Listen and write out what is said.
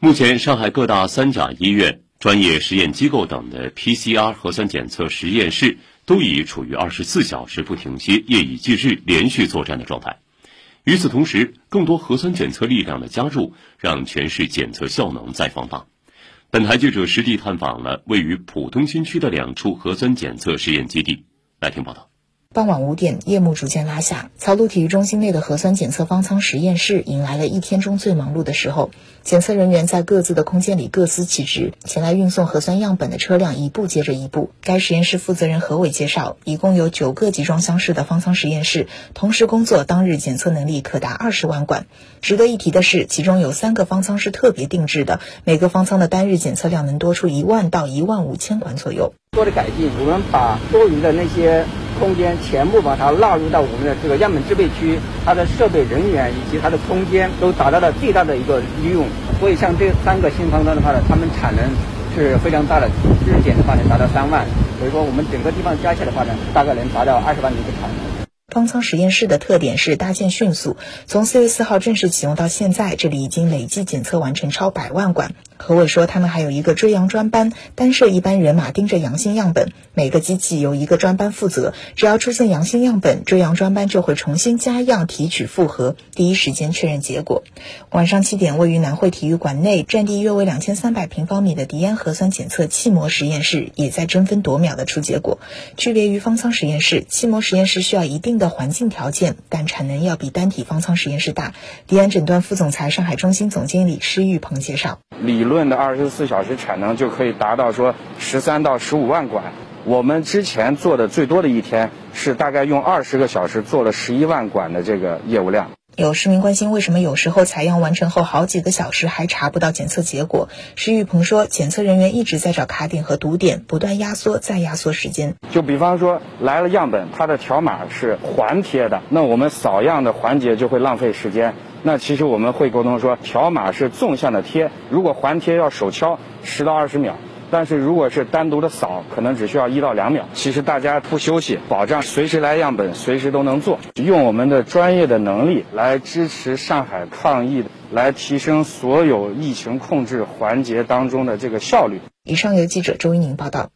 目前，上海各大三甲医院、专业实验机构等的 PCR 核酸检测实验室都已处于二十四小时不停歇、夜以继日、连续作战的状态。与此同时，更多核酸检测力量的加入，让全市检测效能再放大。本台记者实地探访了位于浦东新区的两处核酸检测实验基地，来听报道。傍晚五点，夜幕逐渐拉下，曹路体育中心内的核酸检测方舱实验室迎来了一天中最忙碌的时候。检测人员在各自的空间里各司其职，前来运送核酸样本的车辆一步接着一步。该实验室负责人何伟介绍，一共有九个集装箱式的方舱实验室，同时工作，当日检测能力可达二十万管。值得一提的是，其中有三个方舱是特别定制的，每个方舱的单日检测量能多出一万到一万五千管左右。做了改进，我们把多余的那些。空间全部把它纳入到我们的这个样本制备区，它的设备、人员以及它的空间都达到了最大的一个利用。所以像这三个新方舱的话呢，它们产能是非常大的，日检的话能达到三万。所以说我们整个地方加起来的话呢，大概能达到二十万的一个产能。方舱实验室的特点是搭建迅速，从四月四号正式启用到现在，这里已经累计检测完成超百万管。何伟说，他们还有一个追阳专班，单设一班人马盯着阳性样本，每个机器由一个专班负责，只要出现阳性样本，追阳专班就会重新加样提取复核，第一时间确认结果。晚上七点，位于南汇体育馆内，占地约为两千三百平方米的迪安核酸检测气膜实验室也在争分夺秒的出结果。区别于方舱实验室，气膜实验室需要一定的环境条件，但产能要比单体方舱实验室大。迪安诊断副总裁、上海中心总经理施玉鹏介绍，理论的二十四小时产能就可以达到说十三到十五万管。我们之前做的最多的一天是大概用二十个小时做了十一万管的这个业务量。有市民关心，为什么有时候采样完成后好几个小时还查不到检测结果？石玉鹏说，检测人员一直在找卡点和堵点，不断压缩再压缩时间。就比方说来了样本，它的条码是环贴的，那我们扫样的环节就会浪费时间。那其实我们会沟通说，条码是纵向的贴，如果环贴要手敲，十到二十秒。但是如果是单独的扫，可能只需要一到两秒。其实大家不休息，保障随时来样本，随时都能做，用我们的专业的能力来支持上海抗疫，来提升所有疫情控制环节当中的这个效率。以上由记者周一宁报道。